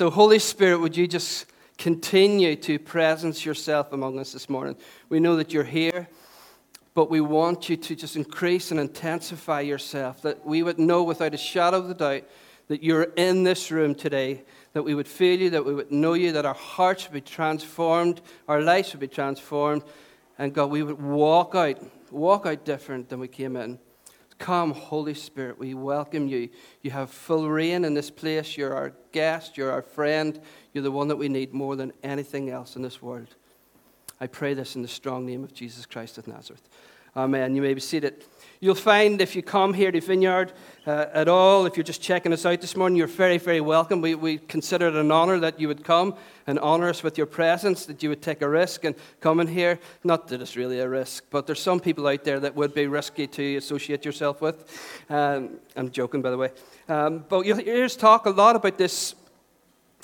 So, Holy Spirit, would you just continue to presence yourself among us this morning? We know that you're here, but we want you to just increase and intensify yourself, that we would know without a shadow of a doubt that you're in this room today, that we would feel you, that we would know you, that our hearts would be transformed, our lives would be transformed, and God, we would walk out, walk out different than we came in. Come, Holy Spirit, we welcome you. You have full reign in this place. You're our guest, you're our friend, you're the one that we need more than anything else in this world. I pray this in the strong name of Jesus Christ of Nazareth. Amen. You may be seated. You'll find if you come here to Vineyard uh, at all, if you're just checking us out this morning, you're very, very welcome. We, we consider it an honor that you would come and honor us with your presence, that you would take a risk and come in here. Not that it's really a risk, but there's some people out there that would be risky to associate yourself with. Um, I'm joking, by the way. Um, but you'll hear us talk a lot about this,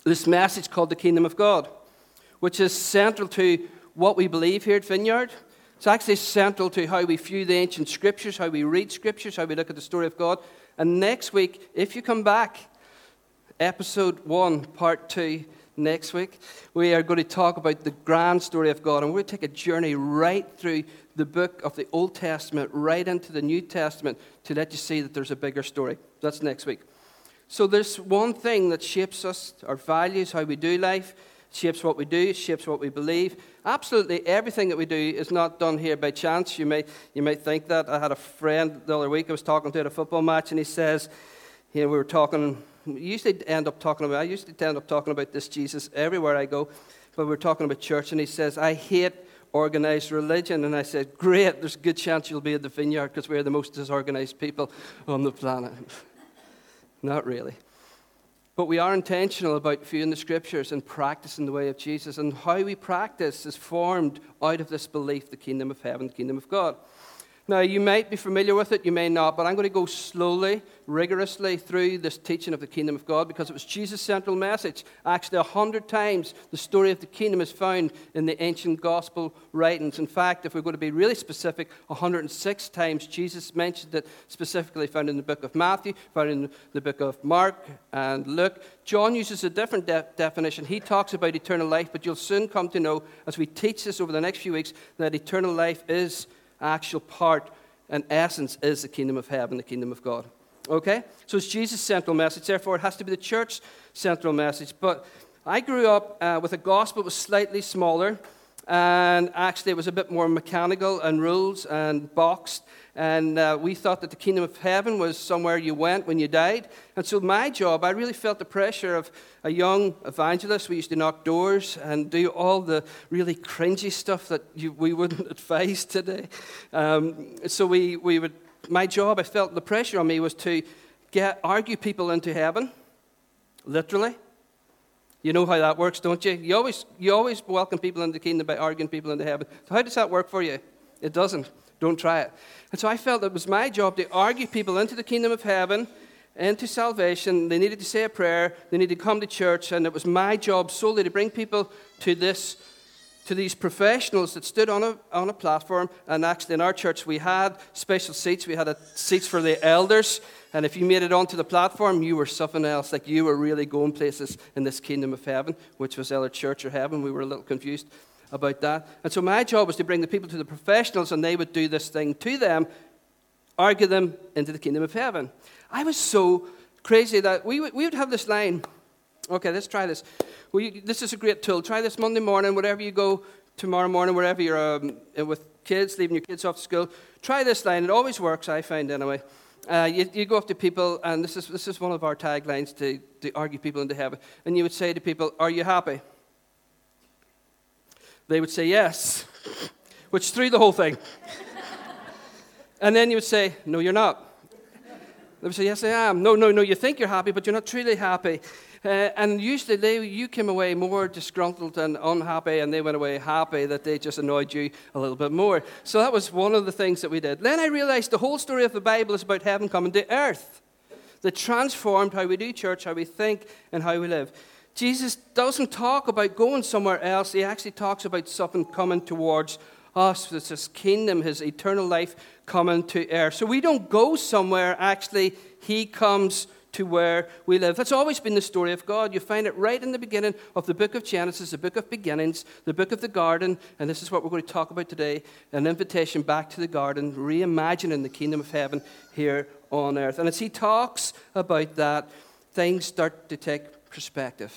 this message called the Kingdom of God, which is central to what we believe here at Vineyard. It's actually central to how we view the ancient scriptures, how we read scriptures, how we look at the story of God. And next week, if you come back, episode one, part two, next week, we are going to talk about the grand story of God. And we're going to take a journey right through the book of the Old Testament, right into the New Testament, to let you see that there's a bigger story. That's next week. So there's one thing that shapes us, our values, how we do life shapes what we do, shapes what we believe. Absolutely everything that we do is not done here by chance. You may, you may think that. I had a friend the other week I was talking to at a football match, and he says, you know, we were talking, we usually end up talking about, I usually end up talking about this Jesus everywhere I go, but we we're talking about church, and he says, I hate organized religion. And I said, Great, there's a good chance you'll be at the vineyard because we're the most disorganized people on the planet. Not really. But we are intentional about viewing the scriptures and practicing the way of Jesus. And how we practice is formed out of this belief the kingdom of heaven, the kingdom of God. Now, you might be familiar with it, you may not, but I'm going to go slowly, rigorously through this teaching of the kingdom of God because it was Jesus' central message. Actually, a hundred times the story of the kingdom is found in the ancient gospel writings. In fact, if we're going to be really specific, 106 times Jesus mentioned it specifically found in the book of Matthew, found in the book of Mark and Luke. John uses a different de- definition. He talks about eternal life, but you'll soon come to know as we teach this over the next few weeks that eternal life is actual part and essence is the kingdom of heaven, the kingdom of God. Okay? So it's Jesus' central message. Therefore, it has to be the church's central message. But I grew up uh, with a gospel that was slightly smaller, and actually it was a bit more mechanical and rules and boxed. And uh, we thought that the kingdom of heaven was somewhere you went when you died. And so, my job, I really felt the pressure of a young evangelist. We used to knock doors and do all the really cringy stuff that you, we wouldn't advise today. Um, so, we, we would, my job, I felt the pressure on me was to get, argue people into heaven, literally. You know how that works, don't you? You always, you always welcome people into the kingdom by arguing people into heaven. So, how does that work for you? It doesn't. Don't try it. And so I felt it was my job to argue people into the kingdom of heaven, into salvation. They needed to say a prayer, they needed to come to church, and it was my job solely to bring people to this. To these professionals that stood on a, on a platform, and actually in our church we had special seats. We had a, seats for the elders, and if you made it onto the platform, you were something else. Like you were really going places in this kingdom of heaven, which was either church or heaven. We were a little confused about that. And so my job was to bring the people to the professionals, and they would do this thing to them, argue them into the kingdom of heaven. I was so crazy that we would, we would have this line. Okay, let's try this. We, this is a great tool. Try this Monday morning, wherever you go tomorrow morning, wherever you're um, with kids, leaving your kids off to school. Try this line. It always works, I find anyway. Uh, you, you, go up to people, and this is, this is one of our taglines to, to argue people into heaven. And you would say to people, Are you happy? They would say yes, which threw the whole thing. and then you would say, No, you're not. They would say, Yes, I am. No, no, no, you think you're happy, but you're not truly happy. Uh, and usually they, you came away more disgruntled and unhappy, and they went away happy that they just annoyed you a little bit more. So that was one of the things that we did. Then I realized the whole story of the Bible is about heaven coming to earth that transformed how we do church, how we think, and how we live. Jesus doesn't talk about going somewhere else. He actually talks about something coming towards us. It's his kingdom, his eternal life coming to earth. So we don't go somewhere, actually, he comes to where we live. That's always been the story of God. You find it right in the beginning of the book of Genesis, the book of beginnings, the book of the garden, and this is what we're going to talk about today an invitation back to the garden, reimagining the kingdom of heaven here on earth. And as he talks about that, things start to take perspective.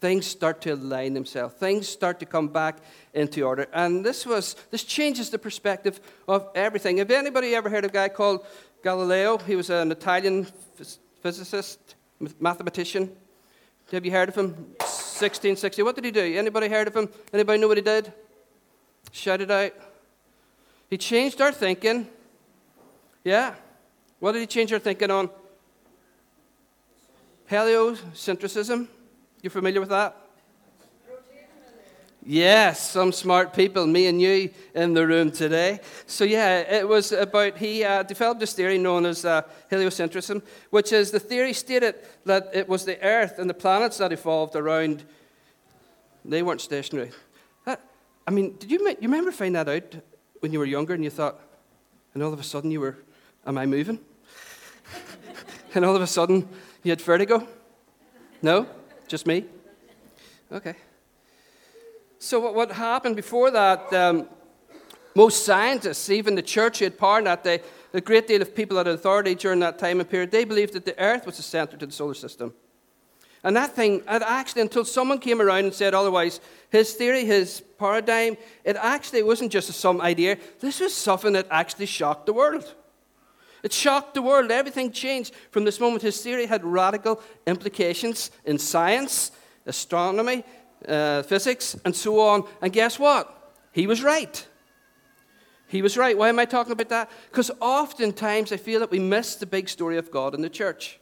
Things start to align themselves. Things start to come back into order. And this was this changes the perspective of everything. Have anybody ever heard of a guy called Galileo? He was an Italian physicist, mathematician. Have you heard of him? 1660. What did he do? Anybody heard of him? Anybody know what he did? Shout it out. He changed our thinking. Yeah. What did he change our thinking on? Heliocentrism. You familiar with that? Yes, some smart people, me and you in the room today. So, yeah, it was about, he uh, developed this theory known as uh, heliocentrism, which is the theory stated that it was the Earth and the planets that evolved around, they weren't stationary. That, I mean, did you, you remember finding that out when you were younger and you thought, and all of a sudden you were, am I moving? and all of a sudden you had vertigo? No? Just me? Okay. So, what, what happened before that, um, most scientists, even the church had power in that day, a great deal of people at authority during that time and period, they believed that the earth was the center to the solar system. And that thing, actually, until someone came around and said otherwise, his theory, his paradigm, it actually wasn't just some idea. This was something that actually shocked the world. It shocked the world. Everything changed from this moment. His theory had radical implications in science, astronomy, uh, physics, and so on. And guess what? He was right. He was right. Why am I talking about that? Because oftentimes I feel that we miss the big story of God in the church.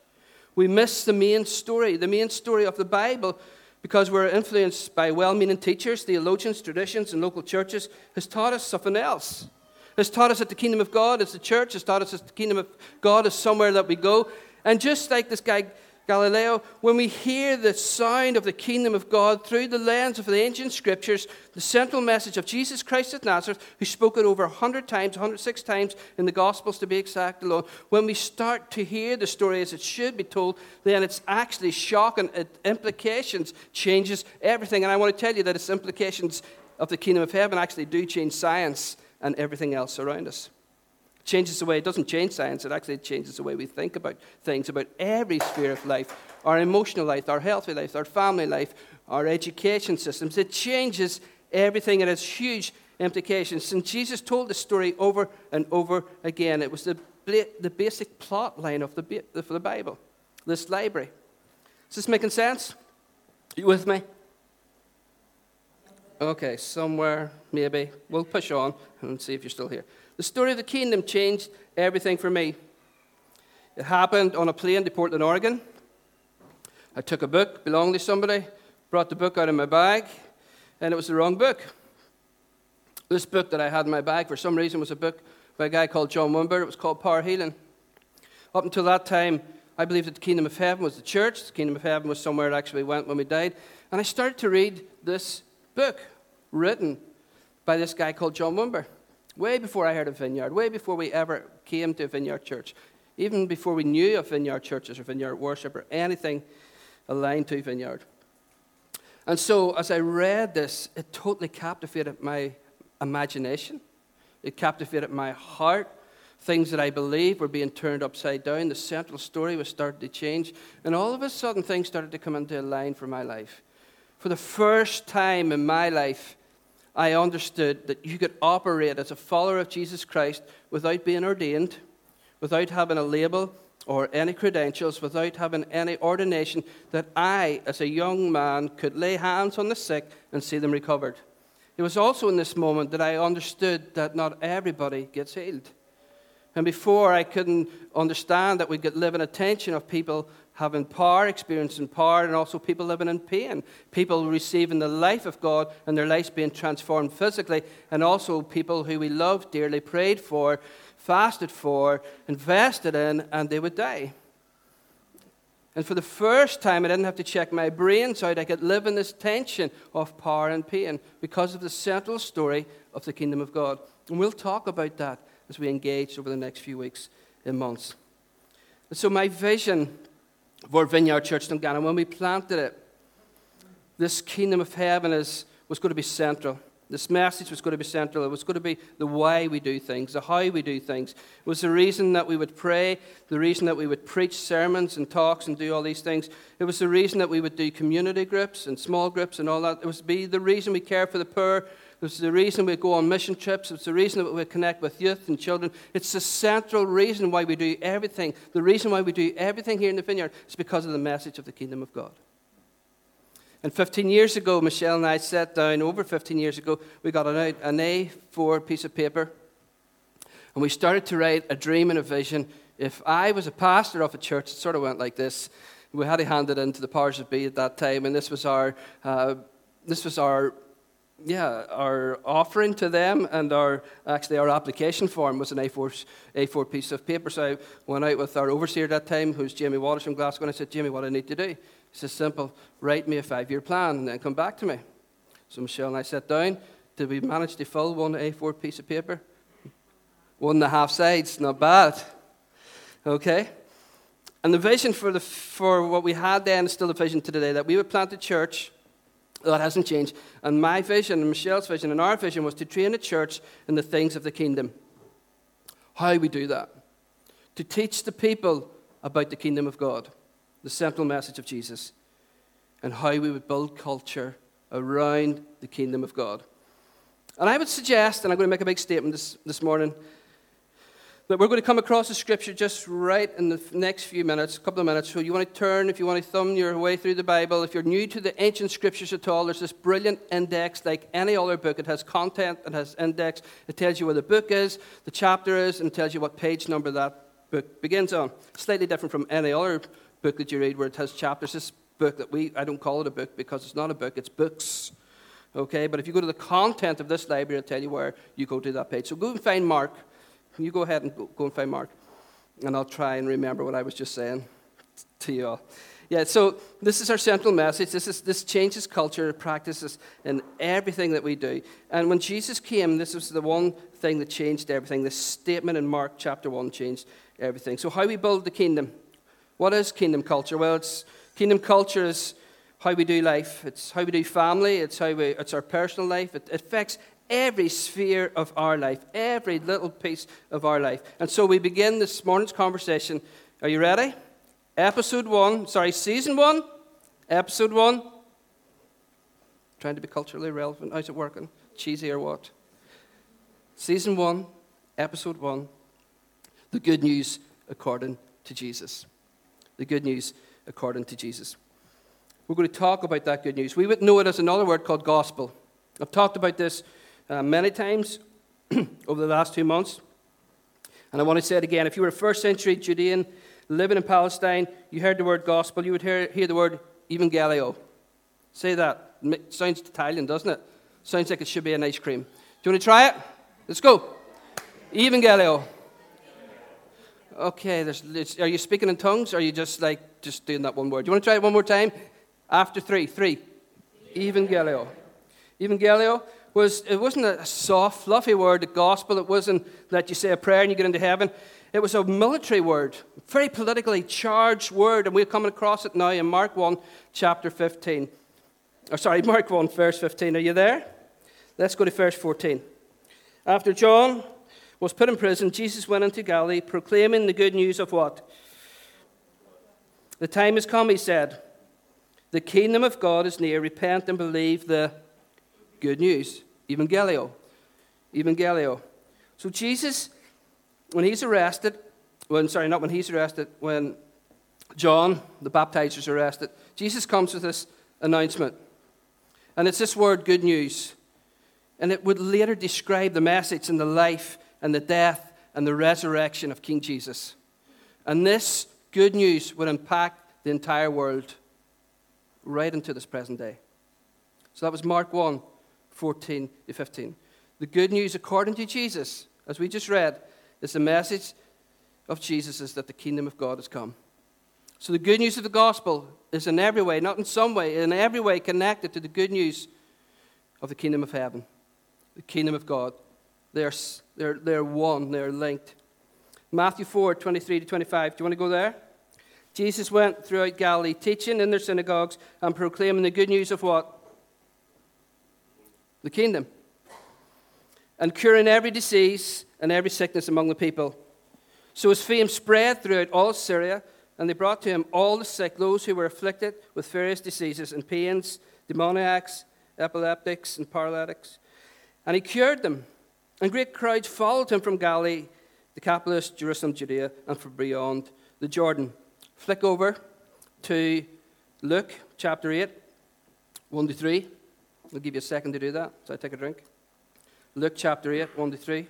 We miss the main story, the main story of the Bible, because we're influenced by well meaning teachers, theologians, traditions, and local churches, has taught us something else. Has taught us that the kingdom of God is the church, has taught us that the kingdom of God is somewhere that we go. And just like this guy Galileo, when we hear the sound of the kingdom of God through the lens of the ancient scriptures, the central message of Jesus Christ of Nazareth, who spoke it over 100 times, 106 times in the Gospels to be exact alone, when we start to hear the story as it should be told, then it's actually shocking. It implications changes everything. And I want to tell you that its implications of the kingdom of heaven actually do change science and everything else around us changes the way it doesn't change science, it actually changes the way we think about things, about every sphere of life our emotional life, our healthy life, our family life, our education systems. It changes everything and has huge implications. And Jesus told the story over and over again. It was the, the basic plot line of the, for the Bible, this library. Is this making sense? Are you with me? Okay, somewhere, maybe. We'll push on and see if you're still here. The story of the kingdom changed everything for me. It happened on a plane to Portland, Oregon. I took a book, belonged to somebody, brought the book out of my bag, and it was the wrong book. This book that I had in my bag, for some reason, was a book by a guy called John Wimber. It was called Power Healing. Up until that time, I believed that the kingdom of heaven was the church. The kingdom of heaven was somewhere it actually went when we died. And I started to read this book written by this guy called John Wimber. Way before I heard of Vineyard, way before we ever came to Vineyard Church, even before we knew of Vineyard churches or Vineyard worship or anything aligned to Vineyard. And so, as I read this, it totally captivated my imagination. It captivated my heart. Things that I believed were being turned upside down. The central story was starting to change. And all of a sudden, things started to come into line for my life. For the first time in my life, I understood that you could operate as a follower of Jesus Christ without being ordained, without having a label or any credentials, without having any ordination, that I, as a young man, could lay hands on the sick and see them recovered. It was also in this moment that I understood that not everybody gets healed. And before I couldn't understand that we could live in a tension of people having power, experiencing power, and also people living in pain. People receiving the life of God and their lives being transformed physically, and also people who we loved dearly, prayed for, fasted for, invested in, and they would die. And for the first time, I didn't have to check my brains out. I could live in this tension of power and pain because of the central story of the kingdom of God. And we'll talk about that as we engage over the next few weeks and months. And so, my vision for Vineyard Church in Ghana, when we planted it, this kingdom of heaven is, was going to be central. This message was going to be central. It was going to be the why we do things, the how we do things. It was the reason that we would pray, the reason that we would preach sermons and talks and do all these things. It was the reason that we would do community groups and small groups and all that. It was be the reason we care for the poor. It was the reason we go on mission trips. It's the reason that we connect with youth and children. It's the central reason why we do everything. The reason why we do everything here in the vineyard is because of the message of the kingdom of God. And 15 years ago, Michelle and I sat down, over 15 years ago, we got an, an A4 piece of paper, and we started to write a dream and a vision. If I was a pastor of a church, it sort of went like this. We had to hand it in to the powers be at that time, and this was our, uh, this was our yeah, our offering to them and our actually our application form was an A4, A4 piece of paper. So I went out with our overseer at that time, who's Jamie Waters from Glasgow, and I said, Jamie, what do I need to do? He says, simple, write me a five year plan and then come back to me. So Michelle and I sat down. Did we manage to fill one A4 piece of paper? One and a half sides, not bad. Okay? And the vision for, the, for what we had then is still the vision to today that we would plant a church. That hasn't changed. And my vision, and Michelle's vision, and our vision was to train a church in the things of the kingdom. How we do that? To teach the people about the kingdom of God the central message of Jesus and how we would build culture around the kingdom of God. And I would suggest, and I'm going to make a big statement this, this morning, that we're going to come across the scripture just right in the next few minutes, a couple of minutes. So you want to turn, if you want to thumb your way through the Bible, if you're new to the ancient scriptures at all, there's this brilliant index like any other book. It has content, it has index, it tells you where the book is, the chapter is, and tells you what page number that book begins on. Slightly different from any other book that you read where it has chapters. This book that we, I don't call it a book because it's not a book, it's books. Okay, but if you go to the content of this library, it'll tell you where you go to that page. So go and find Mark. You go ahead and go, and find Mark. And I'll try and remember what I was just saying to you all. Yeah, so this is our central message. This, is, this changes culture, practices, and everything that we do. And when Jesus came, this was the one thing that changed everything. This statement in Mark chapter 1 changed everything. So, how we build the kingdom. What is kingdom culture? Well, it's, kingdom culture is how we do life. It's how we do family. It's how we, it's our personal life. It, it affects every sphere of our life, every little piece of our life. And so we begin this morning's conversation. Are you ready? Episode one, sorry, season one, episode one. Trying to be culturally relevant. How's it working? Cheesy or what? Season one, episode one. The good news according to Jesus the good news according to Jesus. We're going to talk about that good news. We would know it as another word called gospel. I've talked about this uh, many times over the last two months. And I want to say it again. If you were a first century Judean living in Palestine, you heard the word gospel, you would hear, hear the word evangelio. Say that. Sounds Italian, doesn't it? Sounds like it should be an ice cream. Do you want to try it? Let's go. Evangelio. Okay, are you speaking in tongues or are you just like just doing that one word? Do you want to try it one more time? After three, three. Evangelio. Evangelio was it wasn't a soft, fluffy word, the gospel. It wasn't that you say a prayer and you get into heaven. It was a military word, very politically charged word, and we're coming across it now in Mark 1, chapter 15. Or sorry, Mark 1, verse 15. Are you there? Let's go to verse 14. After John was put in prison, Jesus went into Galilee proclaiming the good news of what? The time has come, he said. The kingdom of God is near. Repent and believe the good news. Evangelio. Evangelio. So Jesus, when he's arrested, when sorry, not when he's arrested, when John, the baptizer, is arrested, Jesus comes with this announcement. And it's this word, good news. And it would later describe the message and the life and the death and the resurrection of King Jesus. And this good news would impact the entire world right into this present day. So that was Mark 1 14 to 15. The good news, according to Jesus, as we just read, is the message of Jesus is that the kingdom of God has come. So the good news of the gospel is in every way, not in some way, in every way connected to the good news of the kingdom of heaven, the kingdom of God. They're, they're, they're one, they're linked. Matthew 4 23 to 25. Do you want to go there? Jesus went throughout Galilee, teaching in their synagogues and proclaiming the good news of what? The kingdom. And curing every disease and every sickness among the people. So his fame spread throughout all Syria, and they brought to him all the sick, those who were afflicted with various diseases and pains, demoniacs, epileptics, and paralytics. And he cured them. And great crowds followed him from Galilee, the Decapolis, Jerusalem, Judea, and from beyond the Jordan. Flick over to Luke chapter 8, 1 to 3. I'll give you a second to do that so I take a drink. Luke chapter 8, 1 to 3.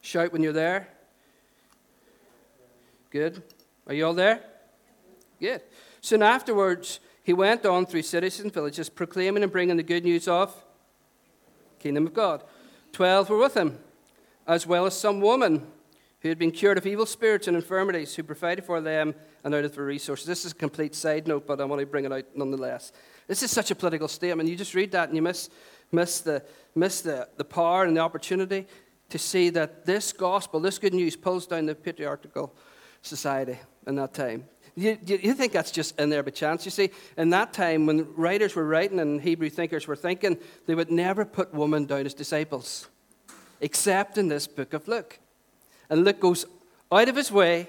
Shout when you're there. Good. Are you all there? Good. Soon afterwards, he went on through cities and villages, proclaiming and bringing the good news of kingdom of God. Twelve were with him, as well as some women who had been cured of evil spirits and infirmities, who provided for them and out of their resources. This is a complete side note, but I want to bring it out nonetheless. This is such a political statement. You just read that and you miss, miss, the, miss the, the power and the opportunity to see that this gospel, this good news, pulls down the patriarchal society in that time. You, you, think that's just in there by chance? You see, in that time when writers were writing and Hebrew thinkers were thinking, they would never put women down as disciples, except in this book of Luke. And Luke goes out of his way,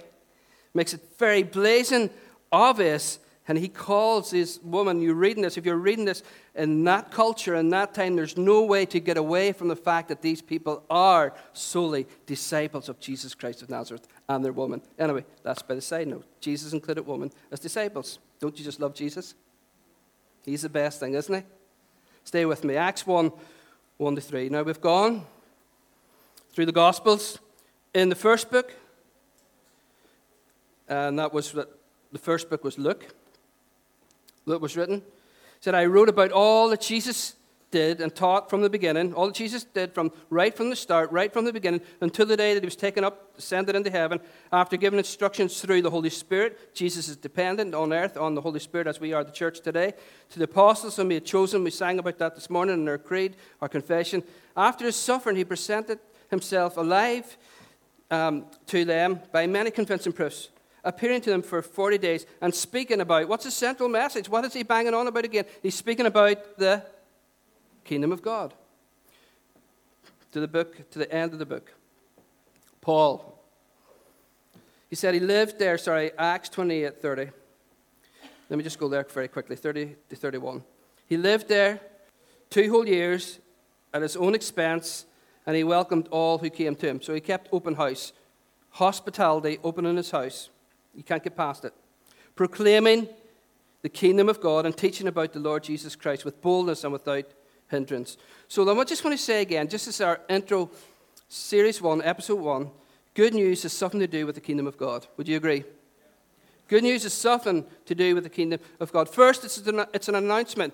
makes it very blazing obvious and he calls this woman, you're reading this, if you're reading this in that culture, in that time, there's no way to get away from the fact that these people are solely disciples of Jesus Christ of Nazareth and their woman. Anyway, that's by the side note. Jesus included women as disciples. Don't you just love Jesus? He's the best thing, isn't he? Stay with me. Acts 1 1 to 3. Now we've gone through the Gospels in the first book, and that was the first book was Luke that was written. said, I wrote about all that Jesus did and taught from the beginning, all that Jesus did from right from the start, right from the beginning, until the day that he was taken up, ascended into heaven, after giving instructions through the Holy Spirit. Jesus is dependent on earth on the Holy Spirit as we are the church today. To the apostles whom he had chosen, we sang about that this morning in our creed, our confession. After his suffering, he presented himself alive um, to them by many convincing proofs appearing to them for 40 days and speaking about what's the central message? What is he banging on about again? He's speaking about the kingdom of God. To the book, to the end of the book. Paul. He said he lived there, sorry, Acts 28 30. Let me just go there very quickly 30 to 31. He lived there two whole years at his own expense, and he welcomed all who came to him. So he kept open house, hospitality open in his house. You can't get past it. Proclaiming the kingdom of God and teaching about the Lord Jesus Christ with boldness and without hindrance. So I just want to say again, just as our intro, series one, episode one, good news has something to do with the kingdom of God. Would you agree? Good news is something to do with the kingdom of God. First, it's an, it's an announcement.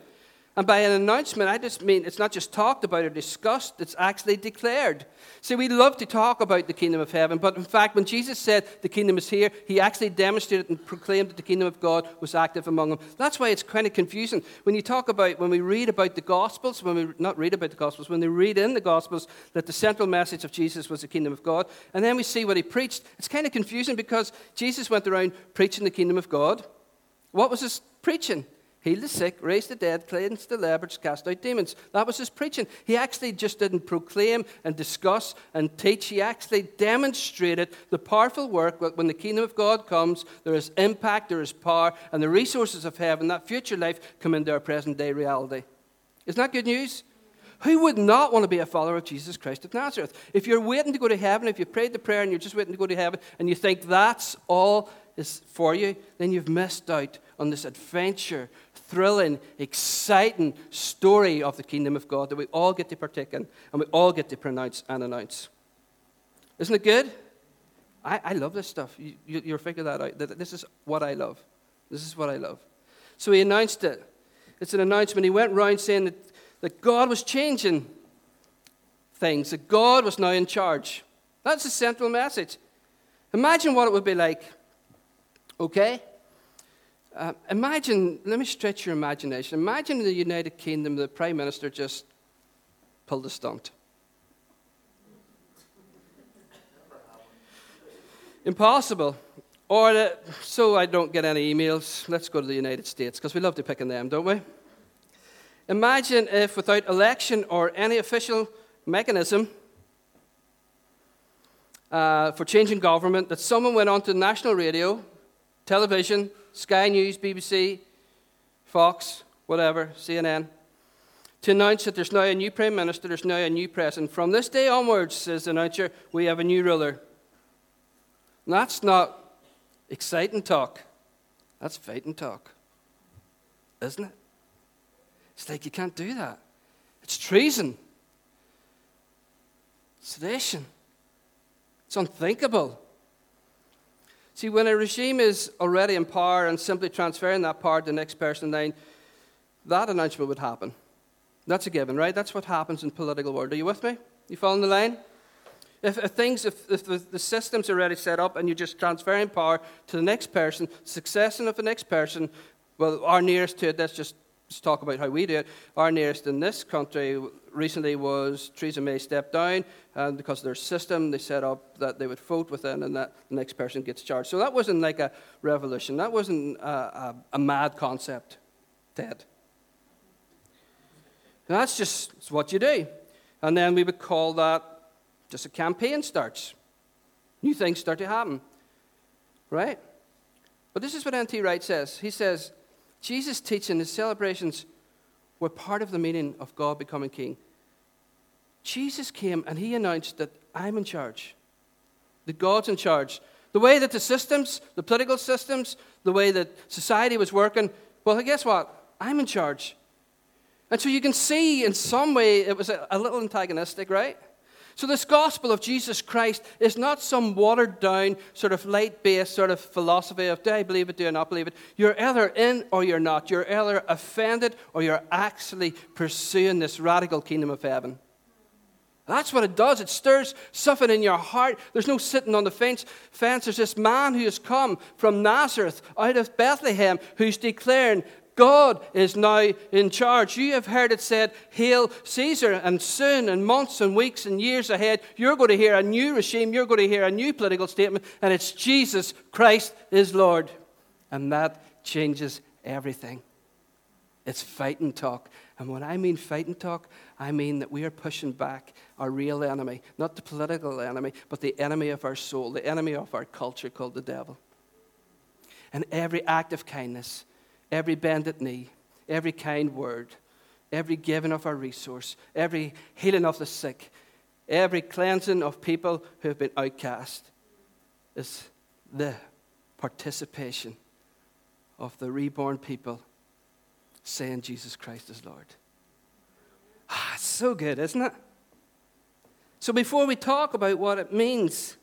And by an announcement, I just mean it's not just talked about or discussed, it's actually declared. See, we love to talk about the kingdom of heaven, but in fact, when Jesus said the kingdom is here, he actually demonstrated and proclaimed that the kingdom of God was active among them. That's why it's kind of confusing. When you talk about, when we read about the Gospels, when we not read about the Gospels, when they read in the Gospels that the central message of Jesus was the kingdom of God, and then we see what he preached, it's kind of confusing because Jesus went around preaching the kingdom of God. What was his preaching? Healed the sick, raised the dead, cleansed the lepers, cast out demons. That was his preaching. He actually just didn't proclaim and discuss and teach. He actually demonstrated the powerful work that when the kingdom of God comes, there is impact, there is power, and the resources of heaven, that future life, come into our present day reality. Isn't that good news? Who would not want to be a follower of Jesus Christ of Nazareth? If you're waiting to go to heaven, if you prayed the prayer and you're just waiting to go to heaven, and you think that's all is for you, then you've missed out on this adventure thrilling, exciting story of the kingdom of God that we all get to partake in and we all get to pronounce and announce. Isn't it good? I, I love this stuff. You, you, you'll figure that out. This is what I love. This is what I love. So he announced it. It's an announcement. He went around saying that, that God was changing things, that God was now in charge. That's the central message. Imagine what it would be like. Okay? Uh, imagine, let me stretch your imagination. Imagine in the United Kingdom, the Prime Minister just pulled a stunt. Impossible. Or, the, so I don't get any emails, let's go to the United States, because we love to pick on them, don't we? Imagine if, without election or any official mechanism uh, for changing government, that someone went onto national radio, television, Sky News, BBC, Fox, whatever, CNN, to announce that there's now a new Prime Minister, there's now a new President. From this day onwards, says the announcer, we have a new ruler. And that's not exciting talk. That's fighting talk. Isn't it? It's like you can't do that. It's treason, sedition. It's unthinkable. See, when a regime is already in power and simply transferring that power to the next person, then that announcement would happen. That's a given, right? That's what happens in political world. Are you with me? You following the line? If, if things, if, if the, the, system's already set up and you're just transferring power to the next person, succession of the next person, well, our nearest to it, let's just let's talk about how we do it. Our nearest in this country recently was Theresa May stepped down, and because of their system, they set up that they would vote within and that the next person gets charged. So that wasn't like a revolution. That wasn't a, a, a mad concept. Dead. That's just what you do. And then we would call that just a campaign starts. New things start to happen. Right? But this is what N.T. Wright says. He says, Jesus' teaching, his celebrations were part of the meaning of God becoming king. Jesus came and he announced that I'm in charge, that God's in charge. The way that the systems, the political systems, the way that society was working, well, guess what? I'm in charge. And so you can see in some way it was a, a little antagonistic, right? So, this gospel of Jesus Christ is not some watered down, sort of light based sort of philosophy of do I believe it, do I not believe it. You're either in or you're not. You're either offended or you're actually pursuing this radical kingdom of heaven. That's what it does. It stirs something in your heart. There's no sitting on the fence. fence. There's this man who has come from Nazareth, out of Bethlehem, who's declaring, God is now in charge. You have heard it said, Hail Caesar, and soon, in months and weeks and years ahead, you're going to hear a new regime, you're going to hear a new political statement, and it's Jesus Christ is Lord. And that changes everything. It's fighting talk. And when I mean fighting talk, I mean that we are pushing back our real enemy, not the political enemy, but the enemy of our soul, the enemy of our culture called the devil. And every act of kindness, every bended knee, every kind word, every giving of our resource, every healing of the sick, every cleansing of people who have been outcast is the participation of the reborn people saying Jesus Christ is Lord. Ah, it's so good, isn't it? So before we talk about what it means,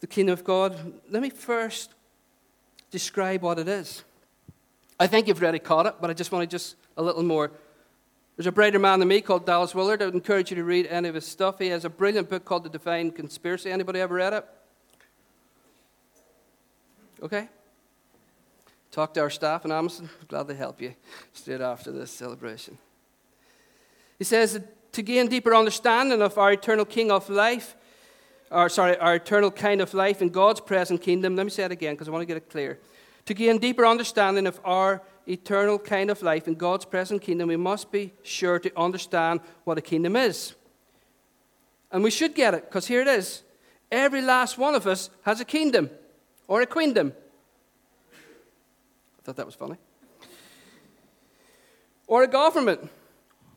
the kingdom of God, let me first describe what it is. I think you've already caught it, but I just want to just a little more. There's a brighter man than me called Dallas Willard. I would encourage you to read any of his stuff. He has a brilliant book called The Divine Conspiracy. Anybody ever read it? Okay. Talk to our staff in Amazon. Glad to help you straight after this celebration. He says to gain deeper understanding of our eternal King of life, or sorry, our eternal kind of life in God's present kingdom. Let me say it again because I want to get it clear. To gain deeper understanding of our eternal kind of life in God's present kingdom, we must be sure to understand what a kingdom is. And we should get it because here it is. Every last one of us has a kingdom or a queendom. I thought that was funny. Or a government.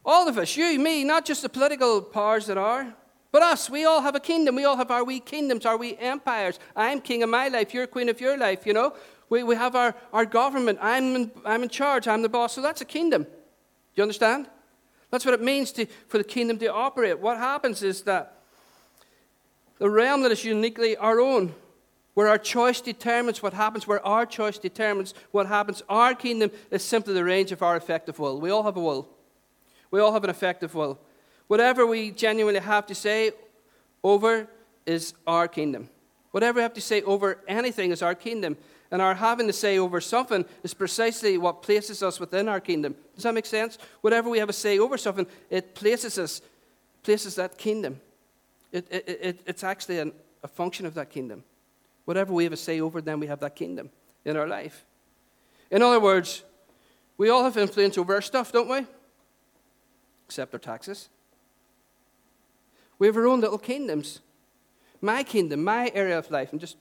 All of us, you, me, not just the political powers that are. But us, we all have a kingdom. We all have our wee kingdoms, our wee empires. I'm king of my life. You're queen of your life, you know. We, we have our, our government. I'm in, I'm in charge. I'm the boss. So that's a kingdom. Do you understand? That's what it means to, for the kingdom to operate. What happens is that the realm that is uniquely our own, where our choice determines what happens, where our choice determines what happens, our kingdom is simply the range of our effective will. We all have a will. We all have an effective will. Whatever we genuinely have to say over is our kingdom. Whatever we have to say over anything is our kingdom. And our having to say over something is precisely what places us within our kingdom. Does that make sense? Whatever we have to say over something, it places us, places that kingdom. It, it, it, it's actually an, a function of that kingdom. Whatever we have a say over, then we have that kingdom in our life. In other words, we all have influence over our stuff, don't we? Except our taxes. We have our own little kingdoms. My kingdom, my area of life, I'm just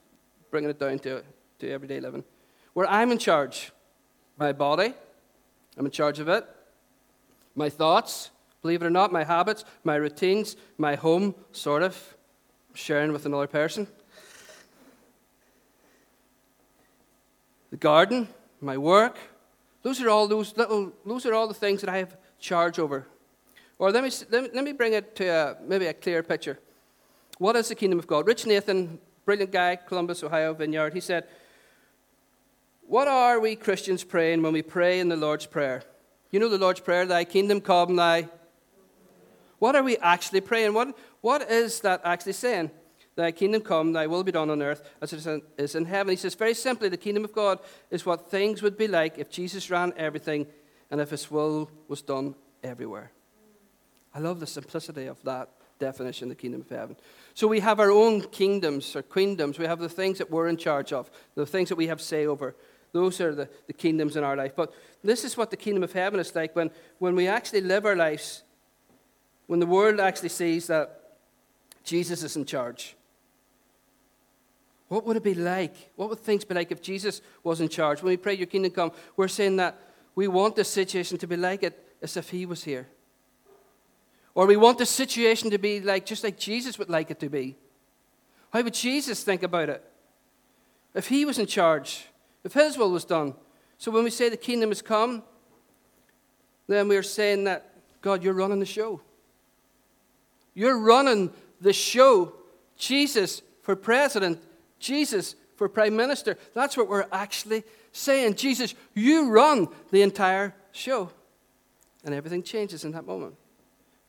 bringing it down to, to everyday living, where I'm in charge. My body, I'm in charge of it. My thoughts, believe it or not, my habits, my routines, my home, sort of, sharing with another person. The garden, my work, those are all those little, those are all the things that I have charge over. Or let me, let me, bring it to a, maybe a clear picture. What is the kingdom of God? Rich Nathan, brilliant guy, Columbus, Ohio, Vineyard, he said, What are we Christians praying when we pray in the Lord's Prayer? You know the Lord's Prayer, Thy kingdom come, Thy. What are we actually praying? What, what is that actually saying? Thy kingdom come, thy will be done on earth as it is in heaven. He says very simply, the kingdom of God is what things would be like if Jesus ran everything and if his will was done everywhere. I love the simplicity of that definition, the kingdom of heaven. So we have our own kingdoms or queendoms. We have the things that we're in charge of, the things that we have say over. Those are the, the kingdoms in our life. But this is what the kingdom of heaven is like when, when we actually live our lives, when the world actually sees that Jesus is in charge. What would it be like? What would things be like if Jesus was in charge? When we pray, Your kingdom come, we're saying that we want this situation to be like it as if He was here. Or we want the situation to be like just like Jesus would like it to be. How would Jesus think about it? If He was in charge, if His will was done. So when we say the kingdom has come, then we're saying that, God, you're running the show. You're running the show. Jesus for president Jesus for prime minister. That's what we're actually saying. Jesus, you run the entire show. And everything changes in that moment.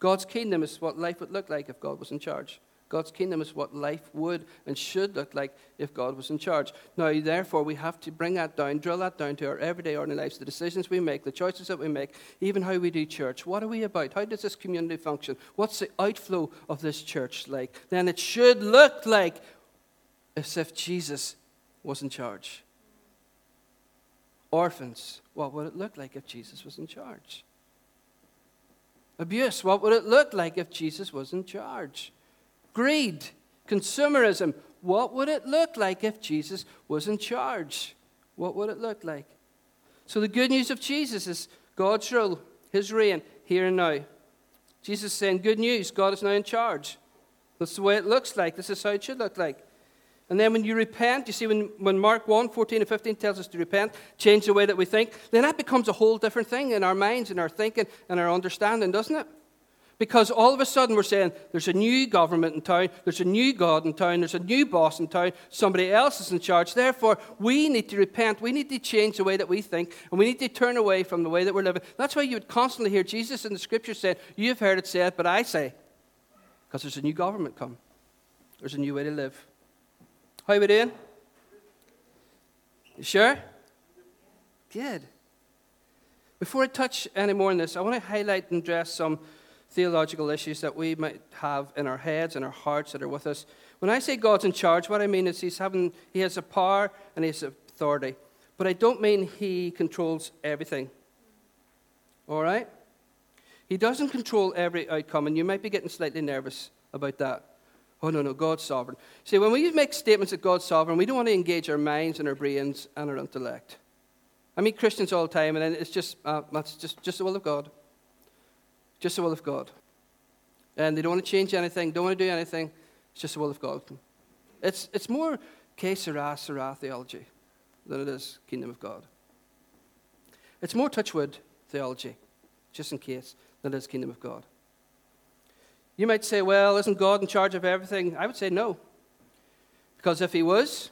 God's kingdom is what life would look like if God was in charge. God's kingdom is what life would and should look like if God was in charge. Now, therefore, we have to bring that down, drill that down to our everyday, ordinary lives, the decisions we make, the choices that we make, even how we do church. What are we about? How does this community function? What's the outflow of this church like? Then it should look like as if Jesus was in charge. Orphans, what would it look like if Jesus was in charge? Abuse, what would it look like if Jesus was in charge? Greed, consumerism, what would it look like if Jesus was in charge? What would it look like? So, the good news of Jesus is God's rule, his reign, here and now. Jesus saying, Good news, God is now in charge. That's the way it looks like. This is how it should look like. And then when you repent, you see, when, when Mark 1 14 and 15 tells us to repent, change the way that we think, then that becomes a whole different thing in our minds and our thinking and our understanding, doesn't it? Because all of a sudden we're saying there's a new government in town, there's a new God in town, there's a new boss in town, somebody else is in charge. Therefore, we need to repent. We need to change the way that we think, and we need to turn away from the way that we're living. That's why you would constantly hear Jesus in the scripture saying, You've heard it said, but I say. Because there's a new government come, there's a new way to live. How are we doing? You sure? Good. Before I touch any more on this, I want to highlight and address some theological issues that we might have in our heads and our hearts that are with us. When I say God's in charge, what I mean is he's having, he has a power and he has authority. But I don't mean he controls everything. All right? He doesn't control every outcome, and you might be getting slightly nervous about that. Oh, no, no, God's sovereign. See, when we make statements that God's sovereign, we don't want to engage our minds and our brains and our intellect. I meet Christians all the time, and it's just, uh, that's just, just the will of God. Just the will of God. And they don't want to change anything, don't want to do anything. It's just the will of God. It's, it's more que sera, sera theology than it is kingdom of God. It's more touchwood theology, just in case, than it is kingdom of God. You might say, well, isn't God in charge of everything? I would say no. Because if He was,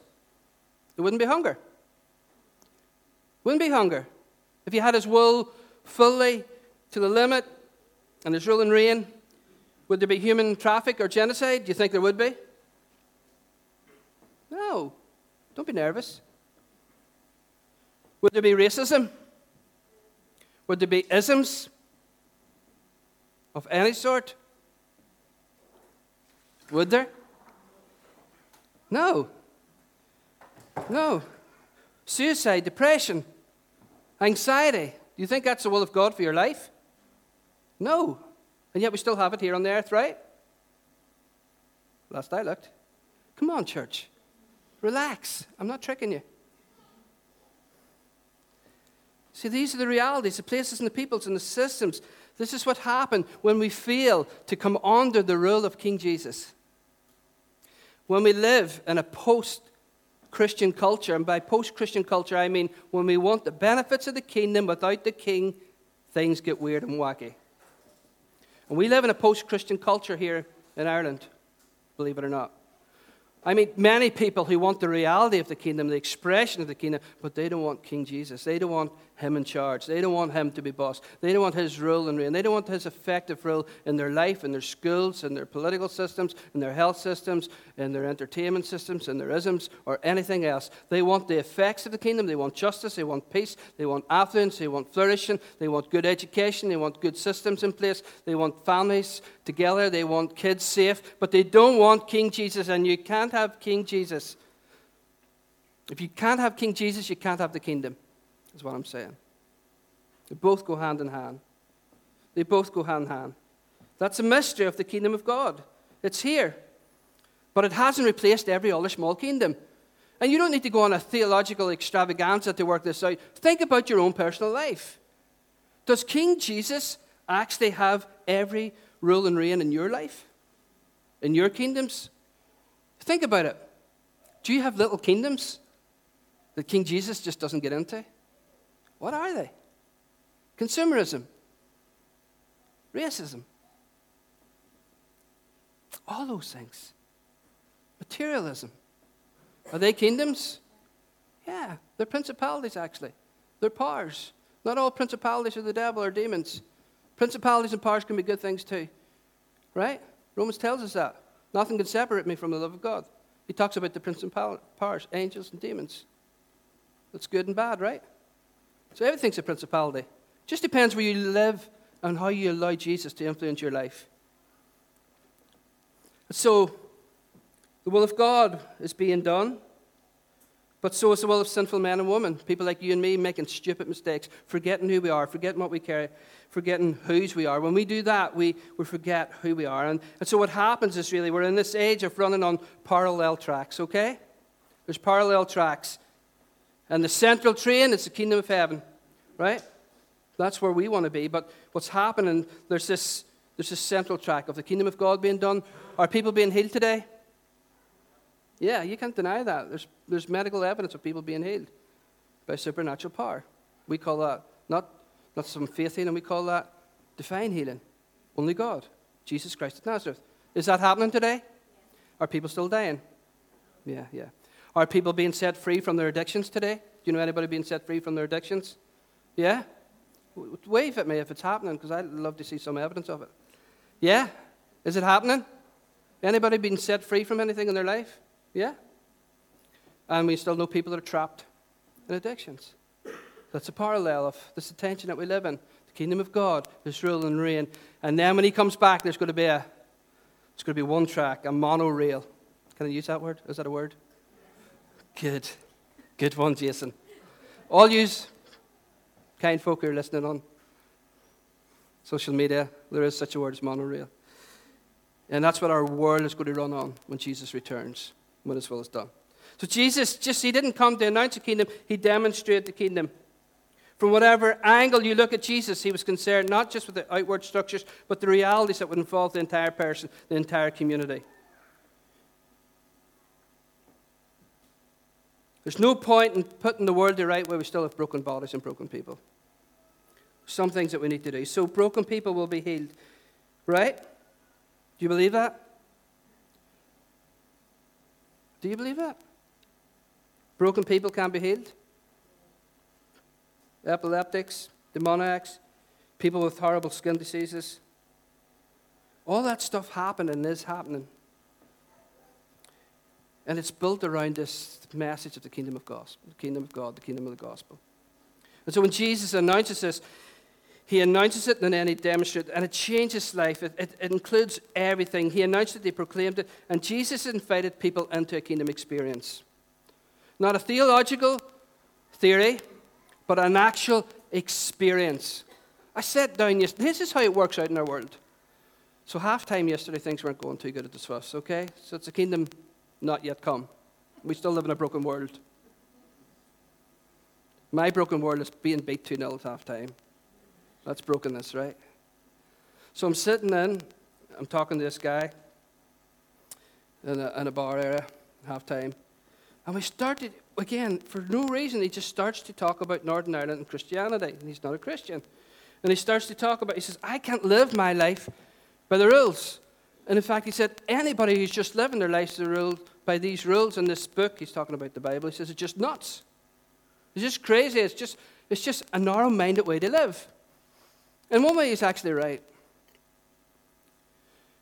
there wouldn't be hunger. Wouldn't be hunger. If He had His will fully to the limit and His rule and reign, would there be human traffic or genocide? Do you think there would be? No. Don't be nervous. Would there be racism? Would there be isms of any sort? Would there? No. No. Suicide, depression, anxiety. Do you think that's the will of God for your life? No. And yet we still have it here on the earth, right? Last I looked. Come on, church. Relax. I'm not tricking you. See, these are the realities, the places and the peoples and the systems. This is what happened when we fail to come under the rule of King Jesus. When we live in a post Christian culture, and by post Christian culture, I mean when we want the benefits of the kingdom without the king, things get weird and wacky. And we live in a post Christian culture here in Ireland, believe it or not. I mean, many people who want the reality of the kingdom, the expression of the kingdom, but they don't want King Jesus. They don't want him in charge. They don't want him to be boss. They don't want his rule and reign. They don't want his effective rule in their life, in their schools, in their political systems, in their health systems, in their entertainment systems, in their isms, or anything else. They want the effects of the kingdom. They want justice. They want peace. They want affluence. They want flourishing. They want good education. They want good systems in place. They want families together. They want kids safe. But they don't want King Jesus, and you can't have King Jesus. If you can't have King Jesus, you can't have the kingdom, is what I'm saying. They both go hand in hand. They both go hand in hand. That's a mystery of the kingdom of God. It's here. But it hasn't replaced every other small kingdom. And you don't need to go on a theological extravaganza to work this out. Think about your own personal life. Does King Jesus actually have every rule and reign in your life? In your kingdoms? Think about it. Do you have little kingdoms that King Jesus just doesn't get into? What are they? Consumerism, racism, all those things. Materialism. Are they kingdoms? Yeah, they're principalities, actually. They're powers. Not all principalities are the devil or demons. Principalities and powers can be good things too. Right? Romans tells us that. Nothing can separate me from the love of God. He talks about the principalities, powers, angels, and demons. That's good and bad, right? So everything's a principality. Just depends where you live and how you allow Jesus to influence your life. So, the will of God is being done, but so is the will of sinful men and women. People like you and me making stupid mistakes, forgetting who we are, forgetting what we carry, forgetting whose we are. When we do that, we, we forget who we are. And, and so what happens is really we're in this age of running on parallel tracks, okay? There's parallel tracks. And the central train is the kingdom of heaven, right? That's where we want to be. But what's happening, there's this, there's this central track of the kingdom of God being done. Are people being healed today? Yeah, you can't deny that. There's, there's medical evidence of people being healed by supernatural power. We call that not not some faith healing, we call that divine healing. Only God, Jesus Christ of Nazareth. Is that happening today? Are people still dying? Yeah, yeah. Are people being set free from their addictions today? Do you know anybody being set free from their addictions? Yeah? Wave at me if it's happening, because I'd love to see some evidence of it. Yeah? Is it happening? Anybody being set free from anything in their life? Yeah? And we still know people that are trapped in addictions. That's a parallel of this tension that we live in. The kingdom of God, this rule and reign. And then when he comes back, there's going to be a it's going to be one track, a monorail. Can I use that word? Is that a word? Good. Good one, Jason. All yous kind folk who are listening on social media, there is such a word as monorail. And that's what our world is going to run on when Jesus returns, when his will is done. So Jesus just he didn't come to announce the kingdom, he demonstrated the kingdom. From whatever angle you look at Jesus, he was concerned not just with the outward structures, but the realities that would involve the entire person, the entire community. There's no point in putting the world the right way we still have broken bodies and broken people. Some things that we need to do. So broken people will be healed. Right? Do you believe that? Do you believe that? Broken people can be healed? Epileptics, demoniacs, people with horrible skin diseases. All that stuff happened and is happening. And it's built around this message of the kingdom of God, the kingdom of God, the kingdom of the gospel. And so when Jesus announces this, he announces it and then he demonstrates it, and it changes life. It, it, it, includes everything. He announced it, he proclaimed it, and Jesus invited people into a kingdom experience. Not a theological theory, but an actual experience. I sat down yesterday. This is how it works out in our world. So, half time yesterday, things weren't going too good at the Swiss, okay? So, it's a kingdom not yet come. We still live in a broken world. My broken world is being beat 2 0 at half time. That's brokenness, right? So, I'm sitting in, I'm talking to this guy in a, in a bar area, half time. And we started, again, for no reason, he just starts to talk about Northern Ireland and Christianity. And he's not a Christian. And he starts to talk about, he says, I can't live my life by the rules. And in fact, he said, anybody who's just living their life by these rules in this book, he's talking about the Bible, he says, it's just nuts. It's just crazy. It's just, it's just a narrow minded way to live. In one way, he's actually right.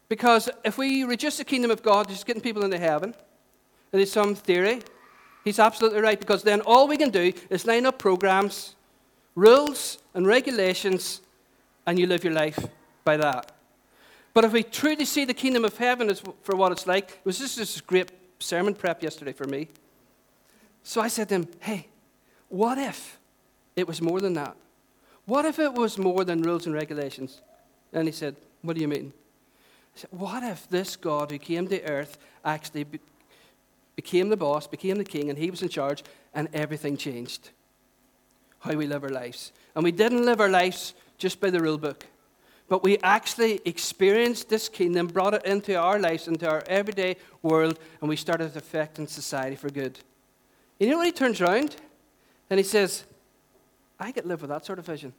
Because if we reduce the kingdom of God to just getting people into heaven, and there's some theory, he's absolutely right. Because then all we can do is line up programs, rules, and regulations, and you live your life by that. But if we truly see the kingdom of heaven as for what it's like, it was just this great sermon prep yesterday for me. So I said to him, hey, what if it was more than that? What if it was more than rules and regulations? And he said, What do you mean? I said, What if this God who came to earth actually be- became the boss, became the king, and he was in charge, and everything changed? How we live our lives. And we didn't live our lives just by the rule book. But we actually experienced this kingdom, brought it into our lives, into our everyday world, and we started affecting society for good. You know when he turns around and he says, I could live with that sort of vision.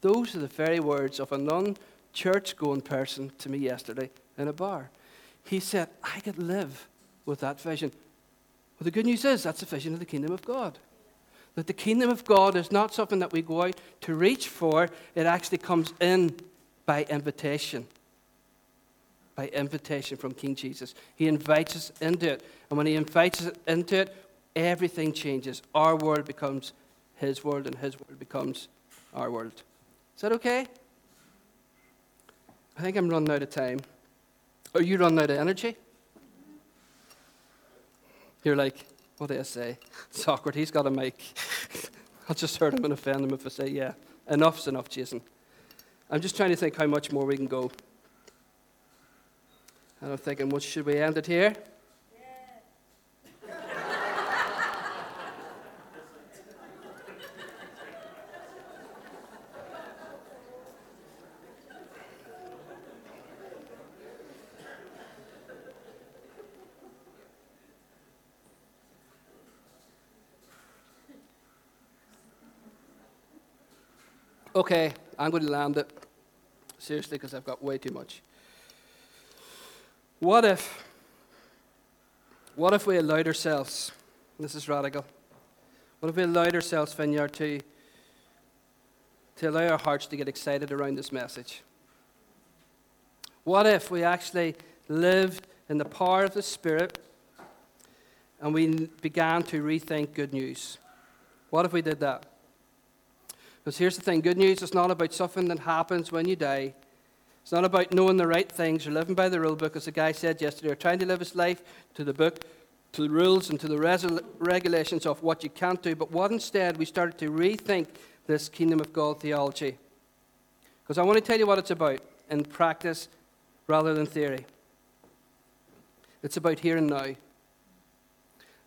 Those are the very words of a non church going person to me yesterday in a bar. He said, I could live with that vision. Well, the good news is that's the vision of the kingdom of God. That the kingdom of God is not something that we go out to reach for, it actually comes in by invitation. By invitation from King Jesus. He invites us into it. And when He invites us into it, everything changes. Our world becomes His world, and His world becomes our world. Is that okay? I think I'm running out of time. Are you running out of energy? You're like, what do I say? He's got a mic. I'll just hurt him and offend him if I say, yeah, enough's enough, Jason. I'm just trying to think how much more we can go. And I'm thinking, what should we end it here? Okay, I'm going to land it. Seriously, because I've got way too much. What if, what if we allowed ourselves, this is radical, what if we allowed ourselves, Vineyard, to, to allow our hearts to get excited around this message? What if we actually lived in the power of the Spirit and we began to rethink good news? What if we did that? Because here's the thing good news is not about something that happens when you die. It's not about knowing the right things or living by the rule book, as the guy said yesterday, or trying to live his life to the book, to the rules, and to the resol- regulations of what you can't do. But what instead we started to rethink this kingdom of God theology. Because I want to tell you what it's about in practice rather than theory. It's about here and now.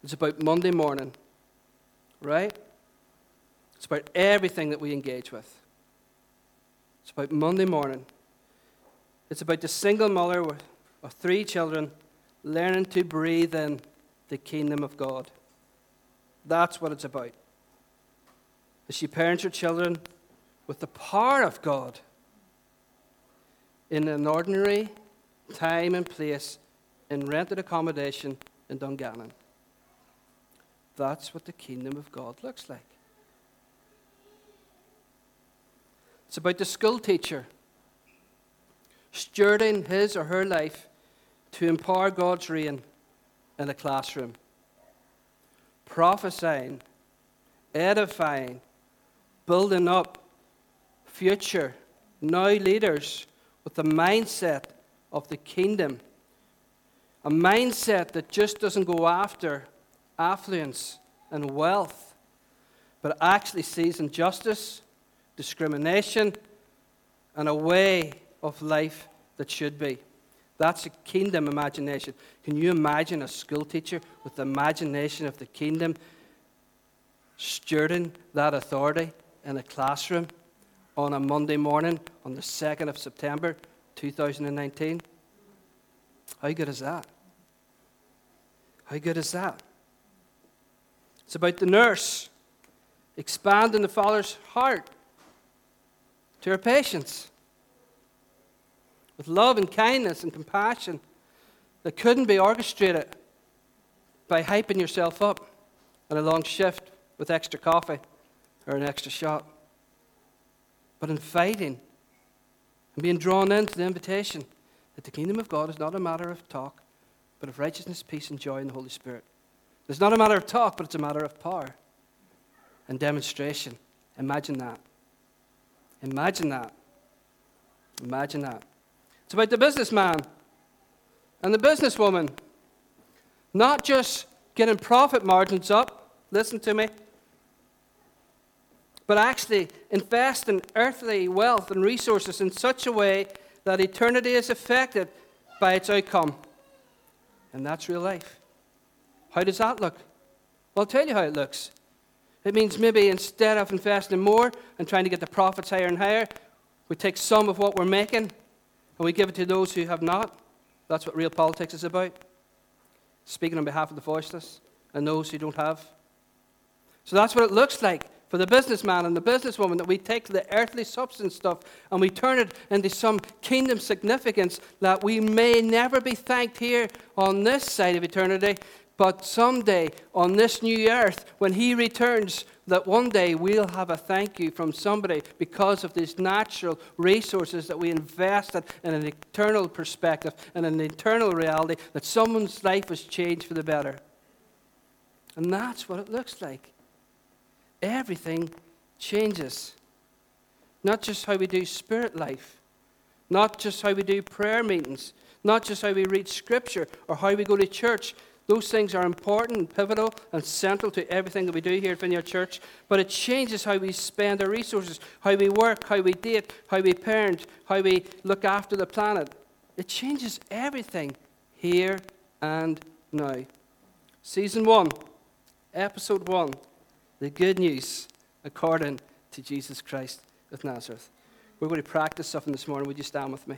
It's about Monday morning, right? It's about everything that we engage with. It's about Monday morning. It's about the single mother of three children learning to breathe in the kingdom of God. That's what it's about. As she parents her children with the power of God in an ordinary time and place in rented accommodation in Dungannon. That's what the kingdom of God looks like. It's about the school teacher stewarding his or her life to empower God's reign in a classroom, prophesying, edifying, building up future, now leaders with the mindset of the kingdom. A mindset that just doesn't go after affluence, and wealth, but actually sees injustice, discrimination, and a way of life that should be. That's a kingdom imagination. Can you imagine a school teacher with the imagination of the kingdom stewarding that authority in a classroom on a Monday morning on the 2nd of September 2019? How good is that? How good is that? It's about the nurse expanding the father's heart to her patients with love and kindness and compassion that couldn't be orchestrated by hyping yourself up on a long shift with extra coffee or an extra shot, but inviting and being drawn into the invitation that the kingdom of God is not a matter of talk, but of righteousness, peace, and joy in the Holy Spirit. It's not a matter of talk, but it's a matter of power and demonstration. Imagine that. Imagine that. Imagine that. It's about the businessman and the businesswoman. Not just getting profit margins up, listen to me, but actually invest in earthly wealth and resources in such a way that eternity is affected by its outcome. And that's real life. How does that look? Well, I'll tell you how it looks. It means maybe instead of investing more and trying to get the profits higher and higher, we take some of what we're making and we give it to those who have not. That's what real politics is about. Speaking on behalf of the voiceless and those who don't have. So that's what it looks like for the businessman and the businesswoman that we take the earthly substance stuff and we turn it into some kingdom significance that we may never be thanked here on this side of eternity, but someday on this new earth, when He returns, that one day we'll have a thank you from somebody because of these natural resources that we invested in an eternal perspective and an eternal reality, that someone's life was changed for the better. And that's what it looks like. Everything changes. Not just how we do spirit life, not just how we do prayer meetings, not just how we read scripture or how we go to church. Those things are important and pivotal and central to everything that we do here at Vineyard Church, but it changes how we spend our resources, how we work, how we date, how we parent, how we look after the planet. It changes everything here and now. Season 1, Episode 1 The Good News according to Jesus Christ of Nazareth. We're going to practice something this morning. Would you stand with me?